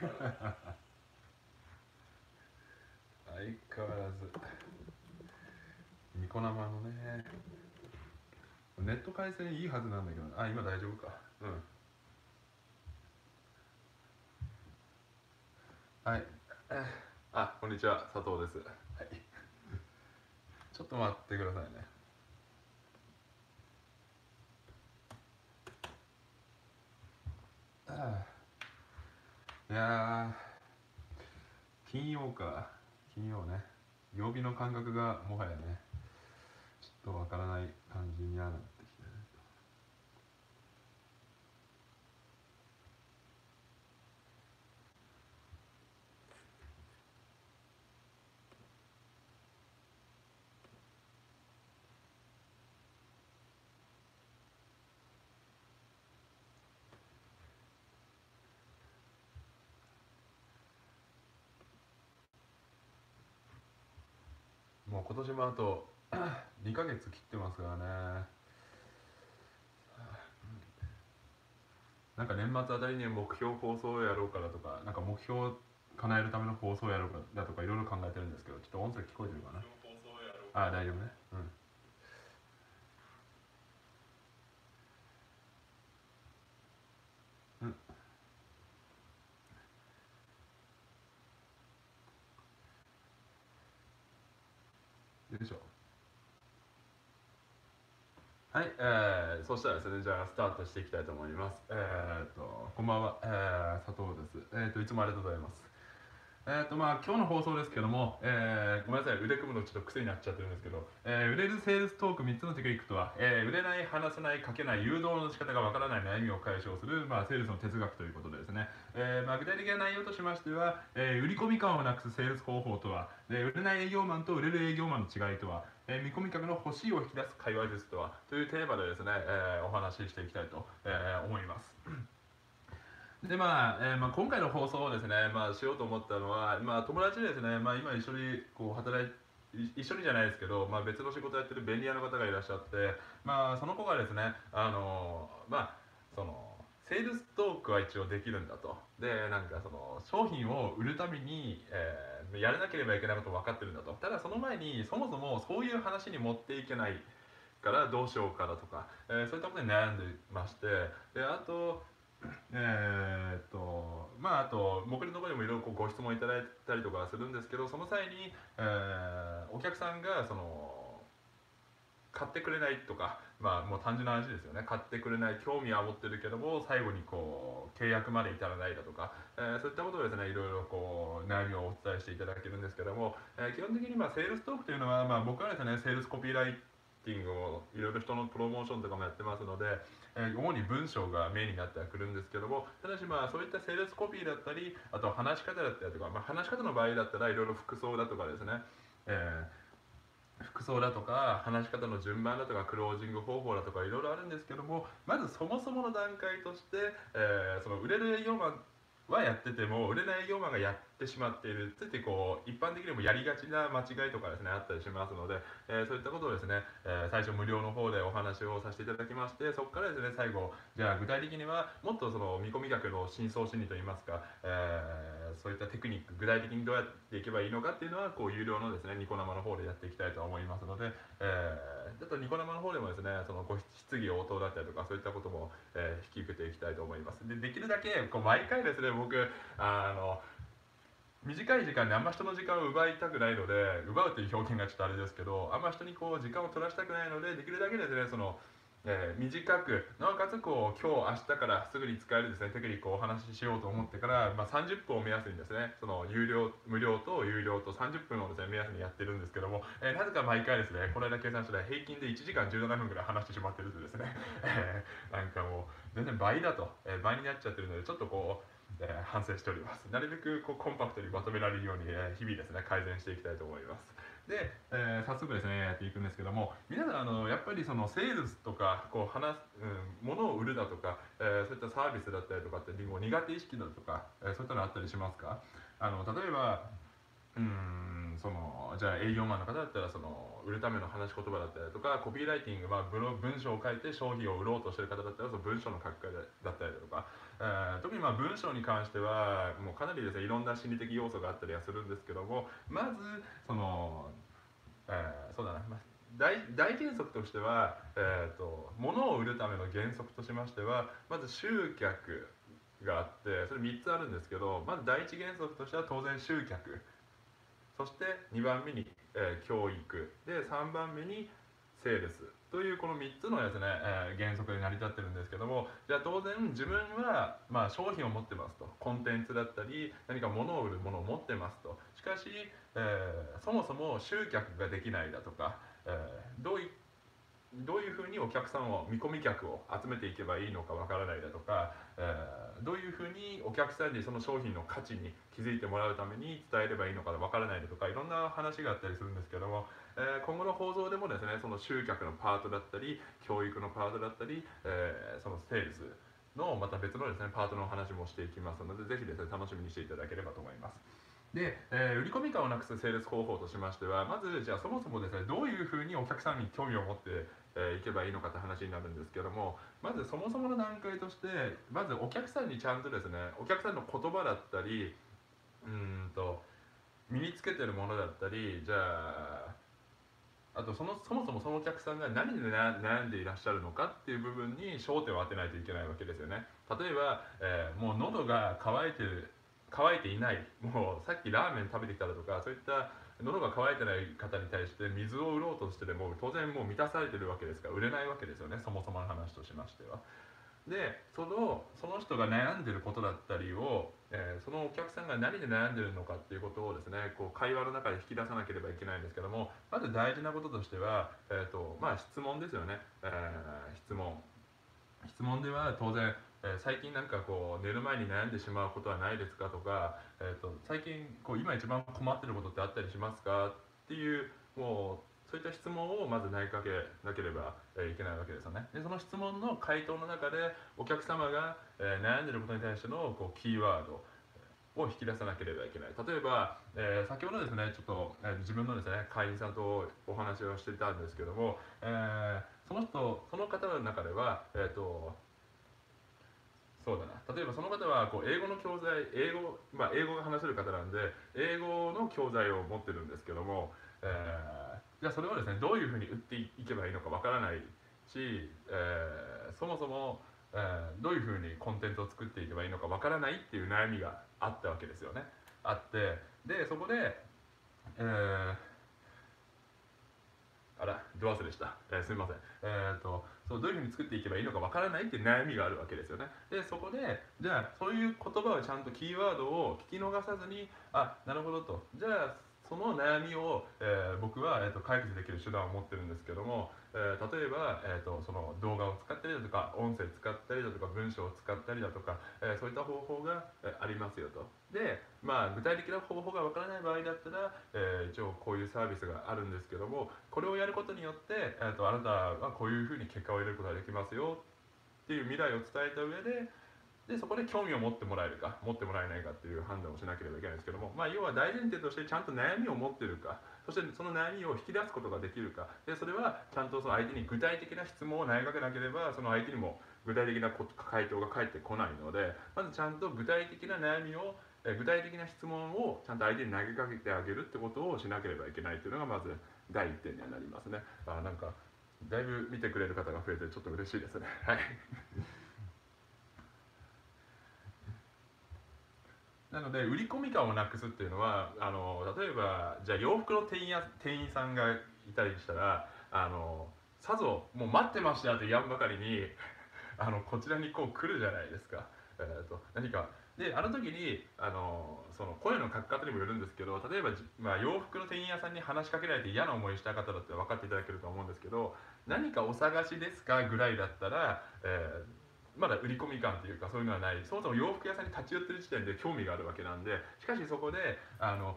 相変わらず。ニコ生のね。ネット回線いいはずなんだけど。あ今大丈夫か。うん。はい。あこんにちは。佐藤です。はい。ちょっと待ってくださいね。ああ。いや金曜か。金曜ね。曜日の感覚がもはやねちょっとわからない感じにあるもう今年もあと 2ヶ月切ってますからね。なんか年末あたりに目標放送をやろうかだとかなんか目標を叶えるための放送をやろうかだとかいろいろ考えてるんですけどちょっと音声聞こえてるかな？ああ大丈夫ねうんうんよいしょはい、えー、そしたらですね、じゃあスタートしていきたいと思います。えー、っと、こんばんは、えー、佐藤です。えー、っと、いつもありがとうございます。えー、っと、まあ、今日の放送ですけども、えー、ごめんなさい、腕組むのちょっと癖になっちゃってるんですけど、えー、売れるセールストーク3つのテクニックとは、えー、売れない、話せない、書けない、誘導の仕方がわからない悩みを解消する、まあ、セールスの哲学ということでですね、えーまあ、具体的な内容としましては、えー、売り込み感をなくすセールス方法とは、で売れない営業マンと売れる営業マンの違いとは、えー見込み客の欲しいを引き出す会話術とは？というテーマでですね、えーお話ししていきたいと、えー思います。でまあえーまあ、今回の放送をですね、まあ、しようと思ったのは、まあ、友達でですね、まあ、今一緒にこう働いい一緒にじゃないですけど、まあ、別の仕事やってる便利屋の方がいらっしゃって、まあ、その子がですね、あのまあ、そのセールストークは一応できるんだと。でなんかその商品を売るために、えーやらなければいけないこと分かってるんだと。ただその前にそもそもそういう話に持っていけないからどうしようかだとか、えーそういったことに悩んでまして。であとえーっとまああと僕のとこにもいろいろご質問いただいたりとかするんですけどその際に、えーお客さんがその買ってくれないとかまあもう単純な話ですよね。買ってくれない興味は持ってるけども最後にこう契約まで至らないだとか、えーそういったことをですねいろいろこう悩みをお伝えしていただけるんですけども、えー基本的にまあセールストークというのは、まあ、僕はですねセールスコピーライティングをいろいろ人のプロモーションとかもやってますので、えー主に文章がメインになってはくるんですけどもただしまあそういったセールスコピーだったりあと話し方だったりとか、まあ、話し方の場合だったらいろいろ服装だとかですね、えー服装だとか話し方の順番だとかクロージング方法だとかいろいろあるんですけどもまずそもそもの段階として、えーその売れる営業マンはやってても売れない営業マンがやってしまっているついてこう一般的にもやりがちな間違いとかですねあったりしますので、えーそういったことをですね、えー最初無料の方でお話をさせていただきましてそこからですね最後じゃあ具体的にはもっとその見込み客の深層心理といいますか、えーそういったテクニック具体的にどうやっていけばいいのかっていうのはこう有料のですねニコ生の方でやっていきたいと思いますので、えー、あとニコ生の方でもですねそのご質疑応答だったりとかそういったことも、え引き受けていきたいと思います。でできるだけこう毎回ですね僕あの短い時間であんま人の時間を奪いたくないので奪うという表現がちょっとあれですけどあんま人にこう時間を取らせたくないのでできるだけですねその、えー短くなおかつこう今日明日からすぐに使えるですねテクニックをお話ししようと思ってから、まあ、30分を目安にですねその有料無料と有料と30分をですね目安にやってるんですけども、えーなぜか毎回ですねこの間計算したら平均で1時間17分ぐらい話してしまってるとですね、えーなんかもう全然倍だと、え倍になっちゃってるのでちょっとこうえ反省しております。なるべくこうコンパクトにまとめられるように、え日々ですね改善していきたいと思います。で、えー早速ですねやっていくんですけども皆さんあのやっぱりそのセールスとかこう話す、うん、物を売るだとか、えーそういったサービスだったりとかって苦手意識だとか、えーそういったのあったりしますか？あの例えばうんそのじゃあ営業マンの方だったらその売るための話し言葉だったりとかコピーライティング、まあ、ブロ文章を書いて商品を売ろうとしてる方だったらその文章の書き換えだったりとか、えー特にまあ文章に関してはもうかなりですねいろんな心理的要素があったりはするんですけどもまずその、えーそうだな、まあ大大原則としては、えー、と物を売るための原則としましてはまず集客があってそれ3つあるんですけどまず第一原則としては当然集客。そして2番目に、えー教育。で3番目にセールス。というこの3つのですね、えー原則で成り立ってるんですけどもじゃあ当然自分は、まあ、商品を持ってますと。コンテンツだったり何か物を売るものを持ってますと。しかし、えーそもそも集客ができないだとか、えーどういっどういうふうにお客さんを見込み客を集めていけばいいのかわからないだとか、えーどういうふうにお客さんにその商品の価値に気づいてもらうために伝えればいいのかわからないだとかいろんな話があったりするんですけども、えー今後の放送でもですねその集客のパートだったり教育のパートだったり、えーそのセールスのまた別のですねパートの話もしていきますのでぜひですね楽しみにしていただければと思います。で、えー売り込み感をなくすセールス方法としましてはまずじゃあそもそもですねどういうふうにお客さんに興味を持ってえーいけばいいのかって話になるんですけどもまずそもそもの段階としてまずお客さんにちゃんとですねお客さんの言葉だったりうーんと身につけてるものだったりじゃああとそのそもそもそのお客さんが何で悩悩んでいらっしゃるのかっていう部分に焦点を当てないといけないわけですよね。例えば、えーもう喉が渇いてる乾いていない。もうさっきラーメン食べてきただとかそういった喉が渇いてない方に対して水を売ろうとしてでも当然もう満たされてるわけですから売れないわけですよねそもそもの話としましては。でそのその人が悩んでることだったりを、えーそのお客さんが何で悩んでるのかっていうことをですねこう会話の中で引き出さなければいけないんですけどもまず大事なこととしては、えーとまあ、質問ですよね、えー質問質問では当然、え最近なんかこう寝る前に悩んでしまうことはないですかとか、えー、と最近こう今一番困ってることってあったりしますか？っていうもうそういった質問をまず投げかけなければ、いけないわけですよね。でその質問の回答の中でお客様が、え悩んでることに対してのこうキーワードを引き出さなければいけない。例えば、えー先ほどですねちょっと、えー自分のですね会員さんとお話をしてたんですけども、えーその人その方の中ではえっ、とそうだな例えばその方はこう英語の教材英語,、まあ、英語が話せる方なんで英語の教材を持ってるんですけども、えーじゃあそれをですねどういうふうに売っていけばいいのかわからないし、えーそもそも、えーどういうふうにコンテンツを作っていけばいいのかわからないっていう悩みがあったわけですよねあってでそこで、えーあら、ド忘れした。えーすみません。えー、とそうどういうふうに作っていけばいいのかわからないっていう悩みがあるわけですよね。で、そこで、じゃあ、そういう言葉をちゃんとキーワードを聞き逃さずに、あ、なるほどと。じゃあ、その悩みを、えー僕は、えー、と解決できる手段を持ってるんですけども、えー例えば、えー、とその動画を使ったりだとか音声使ったりだとか文章を使ったりだとか、えーそういった方法が、えありますよと。で、まあ、具体的な方法がわからない場合だったら、え一応こういうサービスがあるんですけどもこれをやることによって、えー、とあなたはこういうふうに結果を得ることができますよっていう未来を伝えた上ででそこで興味を持ってもらえるか持ってもらえないかっていう判断をしなければいけないんですけども、まあ、要は大前提としてちゃんと悩みを持ってるかそしてその悩みを引き出すことができるか。でそれはちゃんとその相手に具体的な質問を投げかけなければその相手にも具体的な回答が返ってこないのでまずちゃんと具体的な悩みを具体的な質問をちゃんと相手に投げかけてあげるってことをしなければいけないっていうのがまず第一点にはなりますね。あなんかだいぶ見てくれる方が増えてちょっと嬉しいですね。はい。なので売り込み感をなくすっていうのはあの例えばじゃあ洋服の店員や店員さんがいたりしたらあのさぞもう待ってましたって言わんばかりにあのこちらにこう来るじゃないですか、えー、と何か。であの時にあのその声の書き方にもよるんですけど例えば、まあ、洋服の店員屋さんに話しかけられて嫌な思いした方だって分かっていただけると思うんですけど何かお探しですかぐらいだったら、えーまだ売り込み感というかそういうのはない。そもそも洋服屋さんに立ち寄ってる時点で興味があるわけなんでしかしそこであの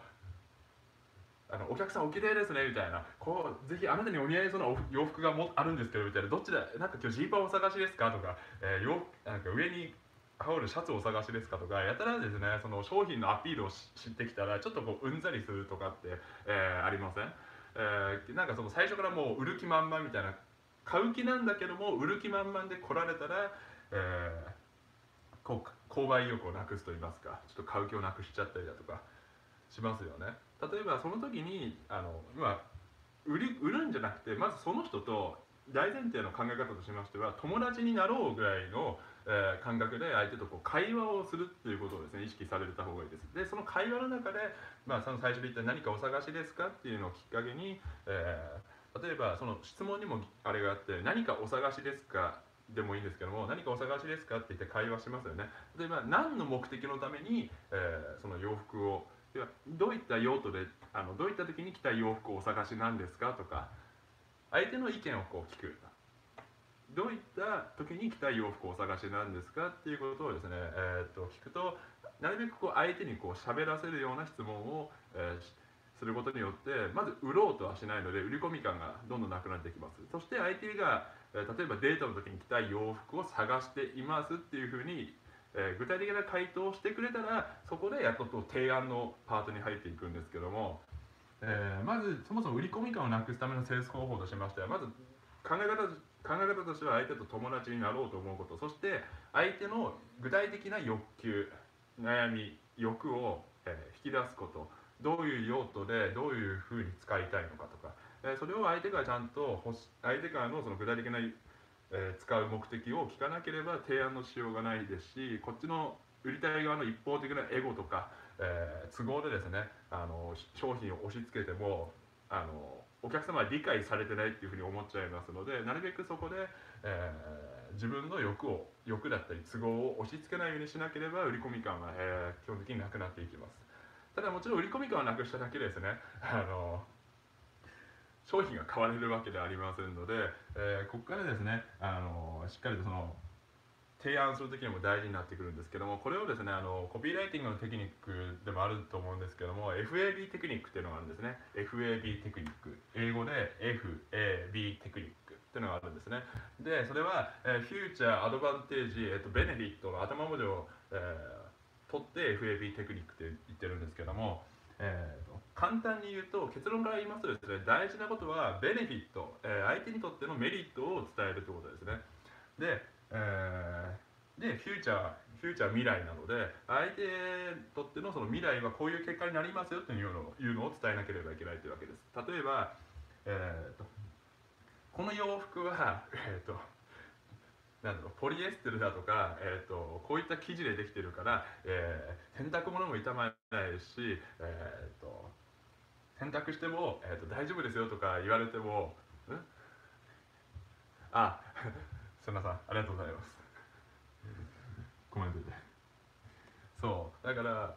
あのお客さんおきれいですねみたいな。こうぜひあなたにお似合いそうな洋服がもあるんですけどみたいな。どっちだなんか今日ジーパンお探しですかとか、えー洋なんか上に羽織るシャツをお探しですかとかやたらですねその商品のアピールを知ってきたらちょっとこううんざりするとかって、えー、ありません、えー、なんかその最初からもう売る気満々みたいな。買う気なんだけども売る気満々で来られたら、えー、購買意欲をなくすと言いますかちょっと買う気をなくしちゃったりだとかしますよね。例えばその時にあの今売り売るんじゃなくてまずその人と大前提の考え方としましては友達になろうぐらいの、えー、感覚で相手とこう会話をするっていうことをですね意識された方がいいです。でその会話の中で、まあ、その最初で言った何かお探しですかっていうのをきっかけに、えー、例えばその質問にもあれがあって何かお探しですかでもいいんですけども何かお探しですかって言って会話しますよね。例えば何の目的のために、えー、その洋服をではどういった用途であのどういった時に着たい洋服をお探しなんですか？とか相手の意見をこう聞く。どういった時に着たい洋服をお探しなんですか？っていうことをですね、えー、と聞くとなるべくこう相手にこう喋らせるような質問を、えー、することによってまず売ろうとはしないので売り込み感がどんどんなくなってきます。そして相手が、例えばデートの時に着たい洋服を探していますっていうふうにえー、具体的な回答をしてくれたらそこでやっと提案のパートに入っていくんですけども、えー、まずそもそも売り込み感をなくすためのセールス方法としましてはまず考え方考え方としては相手と友達になろうと思うことそして相手の具体的な欲求悩み欲を、えー、引き出すことどういう用途でどういうふうに使いたいのかとか、え、それを相手がちゃんと相手からのその具体的なえ、使う目的を聞かなければ提案のしようがないですしこっちの売りたい側の一方的なエゴとか、えー、都合でですねあの商品を押し付けてもあのお客様は理解されてないっていうふうに思っちゃいますのでなるべくそこで、えー、自分の欲を欲だったり都合を押し付けないようにしなければ売り込み感は、えー、基本的になくなっていきます。ただもちろん売り込み感をなくしただけですね。あの商品が買われるわけではありませんので、えー、ここからですね、あのしっかりとその提案する時にも大事になってくるんですけどもこれをですねあのコピーライティングのテクニックでもあると思うんですけども FAB テクニックっていうのがあるんですね。FAB テクニック。英語で FAB テクニックっていうのがあるんですね。でそれは、えー、フューチャーアドバンテージ、えーと、ベネフィットの頭文字を、えー、取って FAB テクニックって言ってるんですけどもえーと、簡単に言うと結論から言いますとですね大事なことはベネフィット、えー、相手にとってのメリットを伝えるということですね。で,、えー、でフューチャーフューチャー未来なので相手にとってのその未来はこういう結果になりますよというのいうのを伝えなければいけないというわけです。例えば、えーと、この洋服は、えーとなんだろうポリエステルだとか、えーと、こういった生地でできてるから、えー、洗濯物も傷まないし、えーと、選択しても、えーと、大丈夫ですよとか言われてもん あ すみませんありがとうございます。コメントでそうだから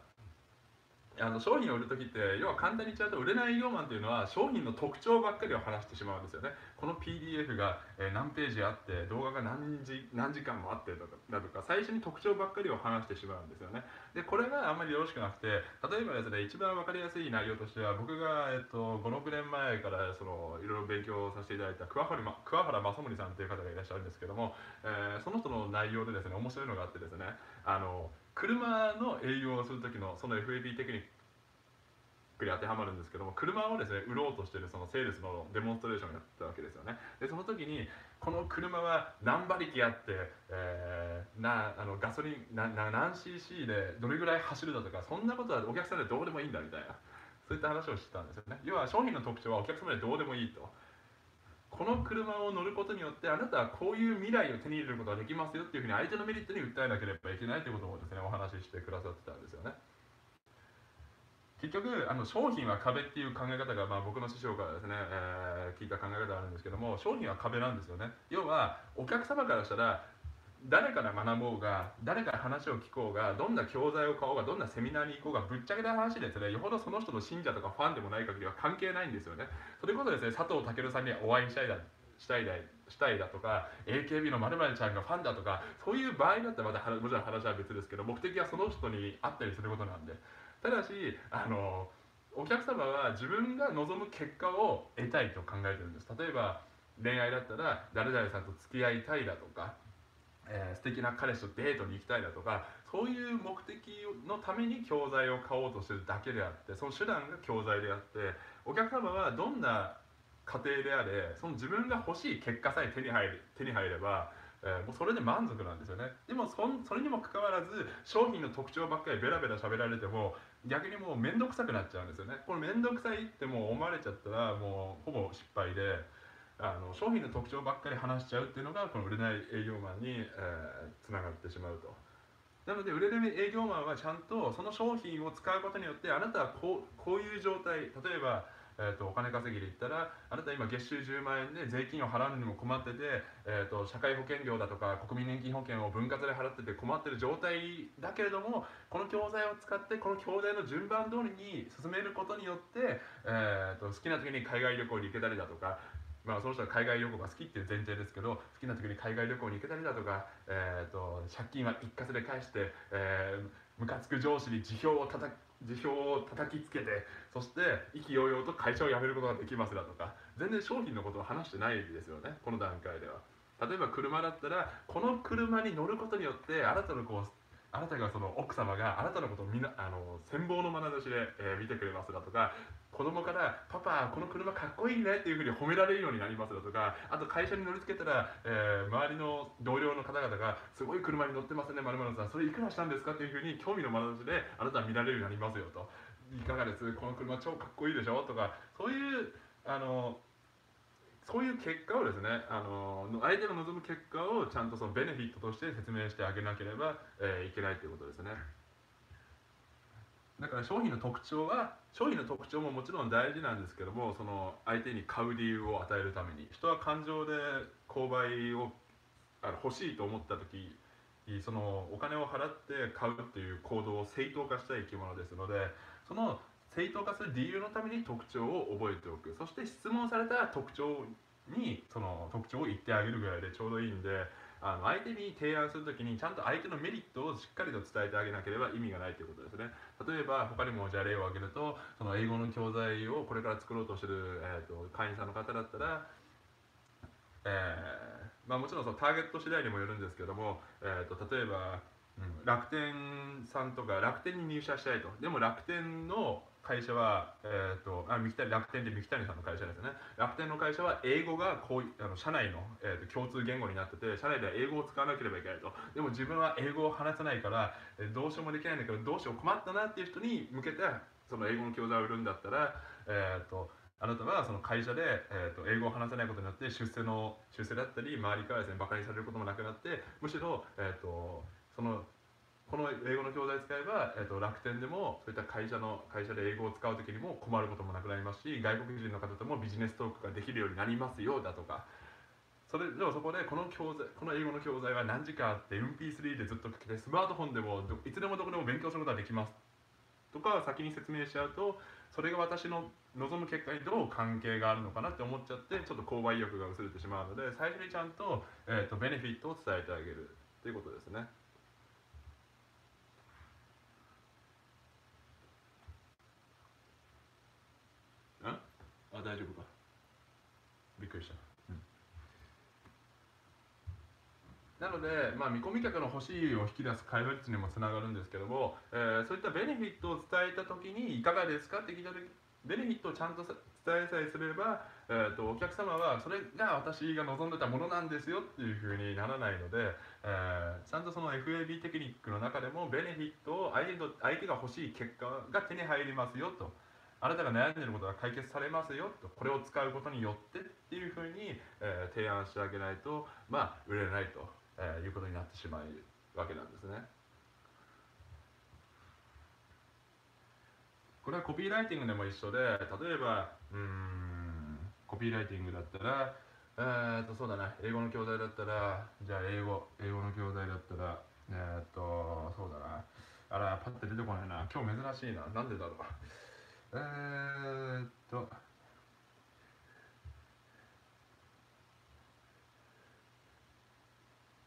あの商品を売る時って要は簡単に言っちゃうと売れない営業マンっていうのは商品の特徴ばっかりを話してしまうんですよね。この PDF が、何ページあって動画が何時何時間もあってだとか最初に特徴ばっかりを話してしまうんですよね。でこれがあんまりよろしくなくて例えばですね一番分かりやすい内容としては僕が、えっと、56年前からそのいろいろ勉強させていただいた桑原,、ま、桑原正則さんという方がいらっしゃるんですけども、えー、その人の内容でですね面白いのがあってですねあの車の営業をする時のその FAB テクニックに当てはまるんですけども車をですね売ろうとしてるそのセールスのデモンストレーションをやったわけですよね。でその時にこの車は何馬力あって、えー、なあのガソリンなな何 cc でどれぐらい走るだとかそんなことはお客さんでどうでもいいんだみたいなそういった話をしてたんですよね。要は商品の特徴はお客様でどうでもいいと。この車を乗ることによってあなたはこういう未来を手に入れることができますよっていうふうに相手のメリットに訴えなければいけないということもですねお話ししてくださってたんですよね。結局あの商品は壁っていう考え方が、まあ、僕の師匠からですね、えー、聞いた考え方があるんですけども商品は壁なんですよね要はお客様からしたら誰から学ぼうが誰から話を聞こうがどんな教材を買おうがどんなセミナーに行こうがぶっちゃけた話ですねよほどその人の信者とかファンでもない限りは関係ないんですよね。それこそですね佐藤健さんにはお会いしたいだしたいだしたいだとか AKB のまるちゃんがファンだとかそういう場合だったらまたもちろん話は別ですけど目的はその人に会ったりすることなんで。ただしあのお客様は自分が望む結果を得たいと考えてるんです。例えば恋愛だったら誰々さんと付き合いたいだとかえー、素敵な彼氏とデートに行きたいだとかそういう目的のために教材を買おうとしてるだけであってその手段が教材であってお客様はどんな家庭であれその自分が欲しい結果さえ手に入る手に入れば、えー、もうそれで満足なんですよね。でもそそれにもかかわらず商品の特徴ばっかりベラベラ喋られても逆にもう面倒くさくなっちゃうんですよね。これ面倒くさいってもう思われちゃったらもうほぼ失敗であの商品の特徴ばっかり話しちゃうっていうのがこの売れない営業マンにつな、えー、がってしまうと。なので売れる営業マンはちゃんとその商品を使うことによってあなたはこうこういう状態例えばえーと、お金稼ぎで言ったらあなた今月収10万円で税金を払うのにも困ってて、えーと、社会保険料だとか国民年金保険を分割で払ってて困ってる状態だけれどもこの教材を使ってこの教材の順番通りに進めることによって、えーと好きな時に海外旅行に行けたりだとかまあ、その人は海外旅行が好きっていう前提ですけど好きな時に海外旅行に行けたりだとか、えーと、借金は一括で返して、えー、ムカつく上司に辞表をたた辞表を叩きつけてそして意気揚々と会社を辞めることができますだとか全然商品のことを話してないですよねこの段階では。例えば車だったらこの車に乗ることによってあなたのこうあなたがその奥様があなたのことをみなあの羨望の眼差しで、えー、見てくれますだとか子供から「パパこの車かっこいいね」っていうふうに褒められるようになりますだとかあと会社に乗りつけたら、えー、周りの同僚の方々が「すごい車に乗ってますねまるさんそれいくらしたんですか?」っていうふうに興味の眼差しであなたは見られるようになりますよと「いかがです？この車超かっこいいでしょ?」とかそういうあのそういう結果をですねあの相手が望む結果をちゃんとそのベネフィットとして説明してあげなければ、えー、いけないということですね。だから商品の特徴は商品の特徴ももちろん大事なんですけどもその相手に買う理由を与えるために人は感情で購買をあの欲しいと思った時そのお金を払って買うっていう行動を正当化したい生き物ですのでその正当化する理由のために特徴を覚えておく。そして質問された特徴にその特徴を言ってあげるぐらいでちょうどいいんであの相手に提案するときにちゃんと相手のメリットをしっかりと伝えてあげなければ意味がないということですね。例えば他にもじゃあ例を挙げるとその英語の教材をこれから作ろうとしてる、えーと、会員さんの方だったらえー、まあ、もちろんそのターゲット次第にもよるんですけども、えーと、例えば、うん、楽天さんとか楽天に入社したいと。でも楽天の会社は、えーと、あ三木楽天で三木谷さんの会社ですね。楽天の会社は英語がこうあの社内の、えーと、共通言語になってて社内では英語を使わなければいけないと。でも自分は英語を話せないから、えー、どうしようもできないんだけどどうしよう困ったなっていう人に向けてその英語の教材を売るんだったら、えーと、あなたはその会社で、えー、と英語を話せないことによって出世の出世だったり周りからですねバカにされることもなくなってむしろ、えー、とそのこの英語の教材使えば、えーと、楽天でもそういった会社の会社で英語を使う時にも困ることもなくなりますし外国人の方ともビジネストークができるようになりますよだとかそれでもそこでこの教材この英語の教材は何時間あって MP3 でずっと聞けてスマートフォンでもいつでもどこでも勉強することができますとか先に説明しちゃうとそれが私の望む結果にどう関係があるのかなって思っちゃってちょっと購買意欲が薄れてしまうので最初にちゃんと,、えーとベネフィットを伝えてあげるということですね。あ大丈夫か？びっくりした、なので、まあ、見込み客の欲しいを引き出す会話率にもつながるんですけども、えー、そういったベネフィットを伝えた時にいかがですかって聞いた時ベネフィットをちゃんと伝えさえすれば、えーと、お客様はそれが私が望んでたものなんですよっていうふうにならないので、えー、ちゃんとその FAB テクニックの中でもベネフィットを相手相手が欲しい結果が手に入りますよと。あなたが悩んでいることが解決されますよとこれを使うことによってっていうふうに、えー、提案してあげないとまあ売れないと、えー、いうことになってしまうわけなんですね。これはコピーライティングでも一緒で例えばうんコピーライティングだったらえー、っとそうだな英語の教材だったらじゃあ英語英語の教材だったらえー、っとそうだなあらパッて出てこないな今日珍しいななんでだろうえー、っと。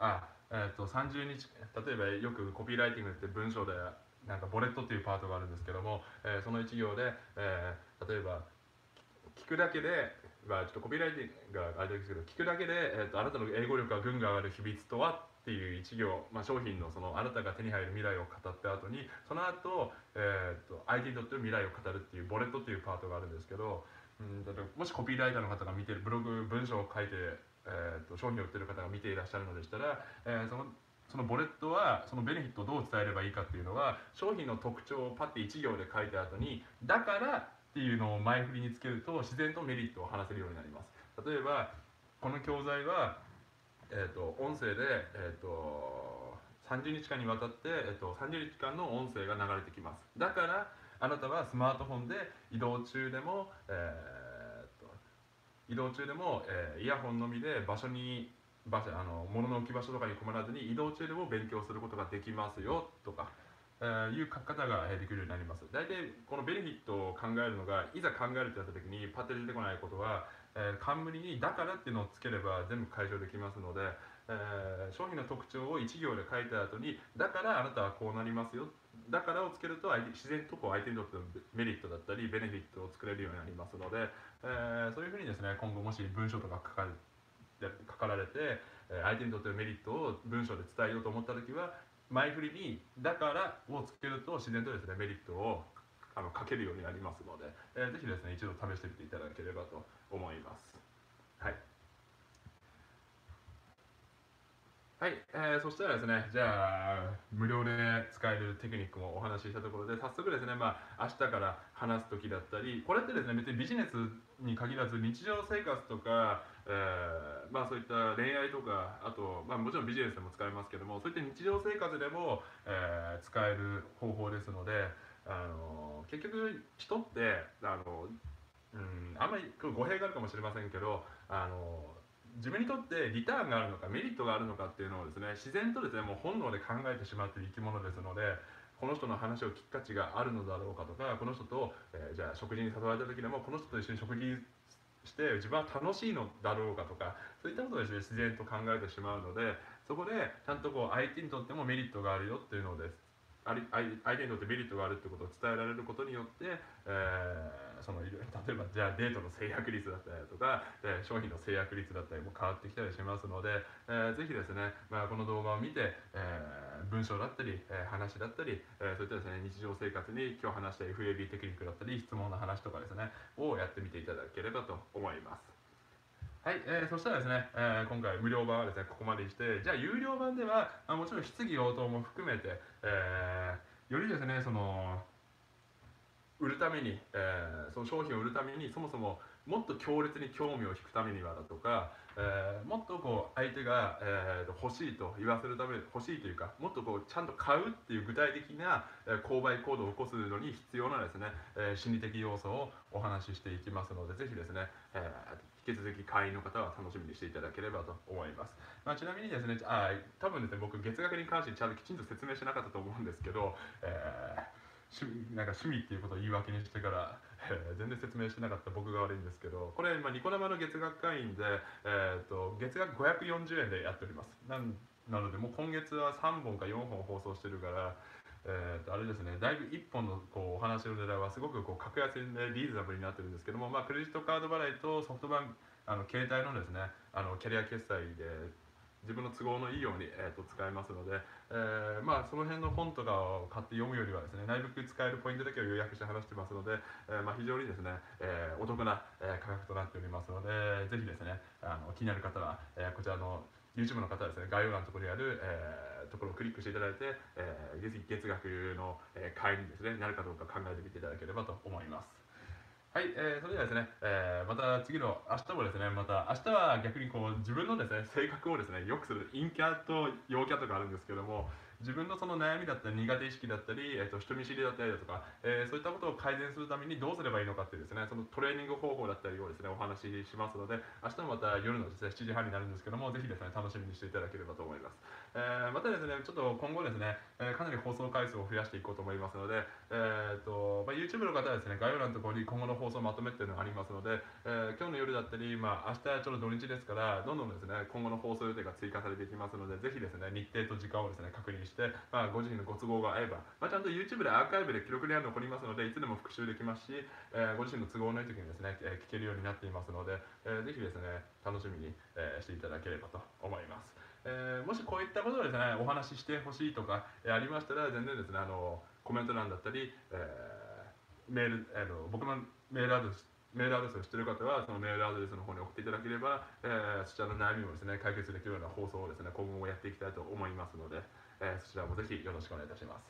あえー、っと30日例えばよくコピーライティングって文章でなんかボレットっていうパートがあるんですけども、えー、その1行で、えー、例えば聞くだけで、まあ、ちょっとコピーライティングがあれですけど聞くだけで、えーと、あなたの英語力がぐんぐん上がる秘密とはっていう一行、まあ、商品のそのあなたが手に入る未来を語った後にその後、えー、と相手にとっての未来を語るっていうボレットっていうパートがあるんですけどうん例えばもしコピーライターの方が見てるブログ文章を書いて、えー、と商品を売ってる方が見ていらっしゃるのでしたら、えーそのそのボレットはそのベネフィットをどう伝えればいいかっていうのは商品の特徴をパッて1行で書いた後にだからっていうのを前振りにつけると自然とメリットを話せるようになります。例えばこの教材は、えー、と音声で、えー、と30日間にわたって、えー、と30日間の音声が流れてきます。だからあなたはスマートフォンで移動中でも、えー、と移動中でも、えーイヤホンのみで場所に場所あの物の置き場所とかに困らずに移動中でも勉強することができますよとか、えーいう書き方ができるようになります。大体このベネフィットを考えるのがいざ考えるってなった時にパッて出てこないことは、えー冠に「だから」っていうのをつければ全部解消できますので、えー商品の特徴を1行で書いた後に「だからあなたはこうなりますよ」だからをつけると自然とこう相手にとってのメリットだったりベネフィットを作れるようになりますので、えーそういうふうにですね今後もし文章とか書かれ書かられて相手にとってのメリットを文章で伝えようと思った時は前振りに「だから」をつけると自然とですねメリットをあの書けるようになりますので、えーぜひですね一度試してみていただければと思いますはいはい、えーそしたらですね、じゃあ、無料で使えるテクニックもお話ししたところで、早速ですね、まあ、明日から話すときだったり、これってですね、別にビジネスに限らず、日常生活とか、えーまあそういった恋愛とか、あと、まあもちろんビジネスでも使えますけども、そういった日常生活でも、えー使える方法ですので、あの結局、人って、あのうん、あんまり語弊があるかもしれませんけど、あの自分にとってリターンがあるのかメリットがあるのかっていうのをですね自然とですねもう本能で考えてしまっている生き物ですのでこの人の話を聞く価値があるのだろうかとかこの人と、えーじゃあ食事に誘われた時でもこの人と一緒に食事して自分は楽しいのだろうかとかそういったことをですね自然と考えてしまうのでそこでちゃんとこう相手にとってもメリットがあるよっていうのをですあり相手にとってメリットがあるってことを伝えられることによって、えーその例えばじゃあデートの制約率だったりとか、え商品の制約率だったりも変わってきたりしますので、えーぜひですね、まあ、この動画を見て、えー文章だったり、え話だったり、えそういったですね日常生活に今日話した FAB テクニックだったり質問の話とかですねをやってみていただければと思います。はい、えーそしたらですね、えー今回無料版はですねここまでにしてじゃあ有料版では、あ、もちろん質疑応答も含めて、えーよりですねその売るために、えーその商品を売るためにそもそももっと強烈に興味を引くためにはだとか、えーもっとこう相手が、えー欲しいと言わせるため欲しいというかもっとこうちゃんと買うっていう具体的な、え購買行動を起こすのに必要なですね、え心理的要素をお話ししていきますのでぜひですね、えー引き続き会員の方は楽しみにしていただければと思います、まあ、ちなみにですねあ多分ですね僕月額に関してちゃんときちんと説明しなかったと思うんですけど、えーなんか趣味っていうことを言い訳にしてから、えー全然説明してなかった僕が悪いんですけどこれ、まあ、ニコ生の月額会員で、えー、と月額540円でやっております。なんなのでもう今月は3本か4本放送してるからえー、とあれですねだいぶ1本のこうお話の値段はすごくこう格安でリーズナブルになってるんですけども、まあ、クレジットカード払いとソフトバンクあの携帯のですねあのキャリア決済で自分の都合のいいように、えー、と使えますので、えーまあ、その辺の本とかを買って読むよりはですねなるべく使えるポイントだけを要約して話してますので、えーまあ、非常にですね、えーお得な、え価格となっておりますのでぜひですねあの気になる方は、えーこちらの YouTube の方はですね概要欄のところにある、えーところをクリックしていただいて、えー、月月額の、えー会員にですねなるかどうか考えてみていただければと思います。はい、えーそれではですね、えーまた次の明日もですね、また明日は逆にこう自分のですね性格をですね良くする陰キャと陽キャとかあるんですけども、自分のその悩みだったり苦手意識だったり、えー、と人見知りだったりだとか、えーそういったことを改善するためにどうすればいいのかっていうですねそのトレーニング方法だったりをですねお話ししますので明日もまた夜のですね7時半になるんですけどもぜひですね楽しみにしていただければと思います、えーまたですねちょっと今後ですね、えーかなり放送回数を増やしていこうと思いますので、えーとまあ、YouTube の方はですね概要欄のところに今後の放送まとめっていうのがありますので、えー今日の夜だったり、まあ、明日ちょうど土日ですからどんどんですね今後の放送予定が追加されていきますのでぜひですね日程と時間をですね確認して、してまあ、ご自身のご都合が合えば、まあ、ちゃんと YouTube でアーカイブで記録には残りますのでいつでも復習できますし、えーご自身の都合のいい時にですね、えー聞けるようになっていますので、えーぜひですね楽しみに、えーしていただければと思います。えーもしこういったことをですねお話ししてほしいとか、えーありましたら全然ですねあのコメント欄だったり、えーメール、あの僕のメールアドレスメールアドレスを知ってる方はそのメールアドレスの方に送っていただければ、えーそちらの悩みもですね解決できるような放送をですね今後もやっていきたいと思いますので、えーそちらもぜひよろしくお願いいたします。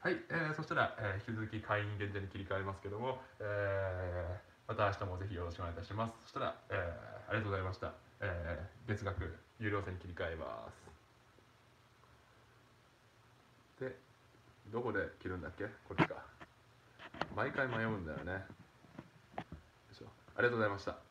はい、えーそしたら、えー引き続き会員限定に切り替えますけども、えーまた明日もぜひよろしくお願いいたします。そしたら、えーありがとうございました、えー月額有料制に切り替えます。でどこで切るんだっけ？こっちか。毎回迷うんだよね。よいしょ。ありがとうございました。